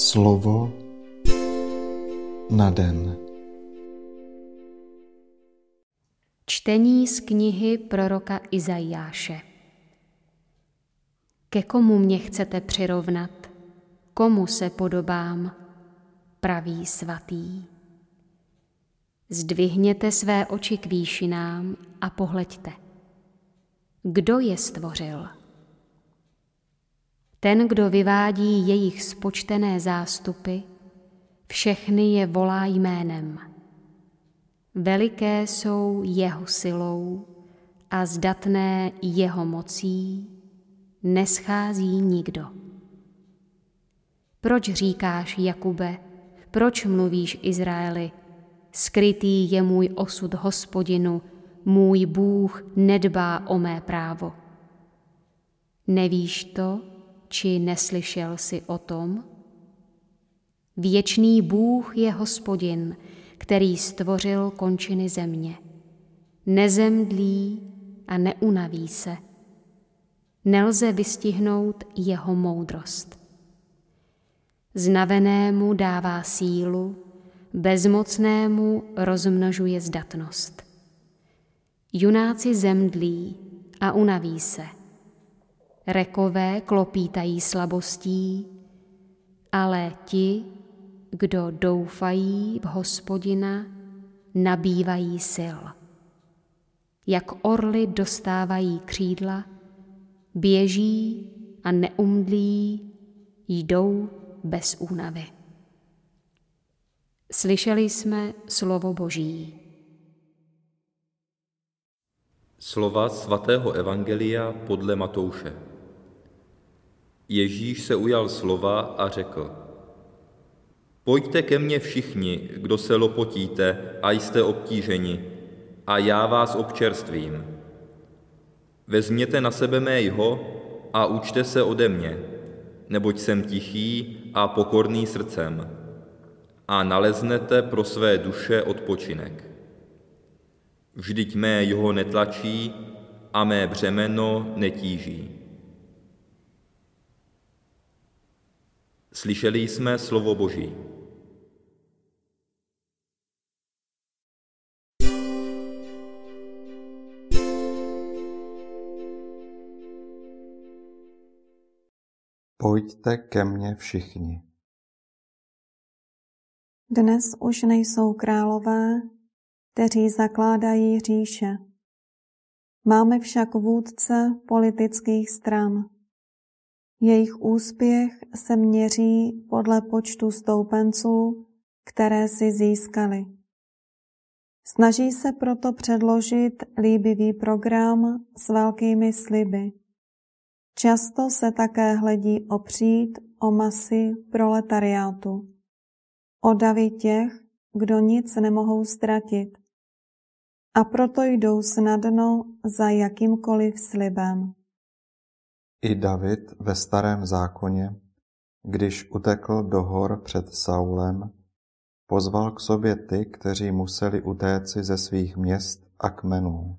Slovo na den. Čtení z knihy proroka Izajáše. Ke komu mě chcete přirovnat? Komu se podobám? Pravý svatý. Zdvihněte své oči k výšinám a pohleďte. Kdo je stvořil? Ten, kdo vyvádí jejich spočtené zástupy, všechny je volá jménem. Veliké jsou jeho silou a zdatné jeho mocí, neschází nikdo. Proč říkáš, Jakube, proč mluvíš Izraeli, skrytý je můj osud hospodinu, můj Bůh nedbá o mé právo. Nevíš to, či neslyšel jsi o tom? Věčný Bůh je hospodin, který stvořil končiny země. Nezemdlí a neunaví se. Nelze vystihnout jeho moudrost. Znavenému dává sílu, bezmocnému rozmnožuje zdatnost. Junáci zemdlí a unaví se. Rekové klopítají slabostí, ale ti, kdo doufají v hospodina, nabývají sil. Jak orly dostávají křídla, běží a neumdlí, jdou bez únavy. Slyšeli jsme slovo Boží. Slova svatého Evangelia podle Matouše. Ježíš se ujal slova a řekl, Pojďte ke mně všichni, kdo se lopotíte a jste obtíženi, a já vás občerstvím. Vezměte na sebe mého a učte se ode mě, neboť jsem tichý a pokorný srdcem, a naleznete pro své duše odpočinek. Vždyť mé jeho netlačí a mé břemeno netíží. Slyšeli jsme slovo Boží. Pojďte ke mně všichni. Dnes už nejsou králové, kteří zakládají říše. Máme však vůdce politických stran. Jejich úspěch se měří podle počtu stoupenců, které si získali. Snaží se proto předložit líbivý program s velkými sliby. Často se také hledí opřít o masy proletariátu, o davy těch, kdo nic nemohou ztratit. A proto jdou snadno za jakýmkoliv slibem. I David ve starém zákoně, když utekl do hor před Saulem, pozval k sobě ty, kteří museli utéci ze svých měst a kmenů.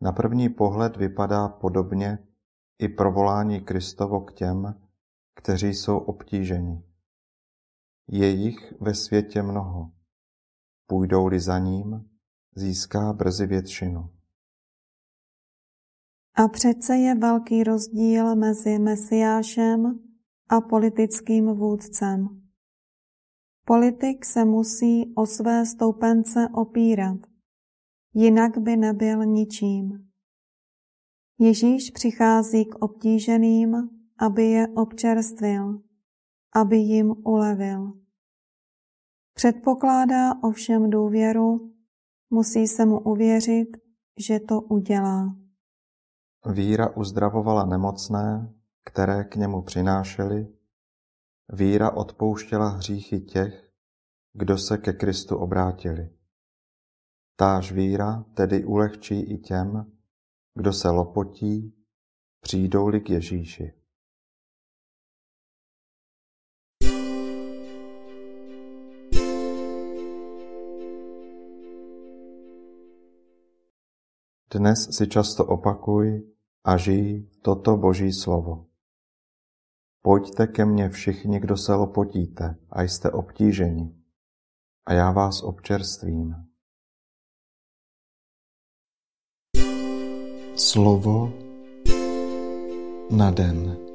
Na první pohled vypadá podobně i provolání Kristovo k těm, kteří jsou obtíženi. Je jich ve světě mnoho. Půjdou-li za ním, získá brzy většinu. A přece je velký rozdíl mezi Mesiášem a politickým vůdcem. Politik se musí o své stoupence opírat, jinak by nebyl ničím. Ježíš přichází k obtíženým, aby je občerstvil, aby jim ulevil. Předpokládá ovšem důvěru, musí se mu uvěřit, že to udělá. Víra uzdravovala nemocné, které k němu přinášeli. Víra odpouštěla hříchy těch, kdo se ke Kristu obrátili. Táž víra tedy ulehčí i těm, kdo se lopotí, přijdou-li k Ježíši. Dnes si často opakuj a žij toto Boží slovo. Pojďte ke mně všichni, kdo se lopotíte a jste obtíženi, a já vás občerstvím. Slovo na den.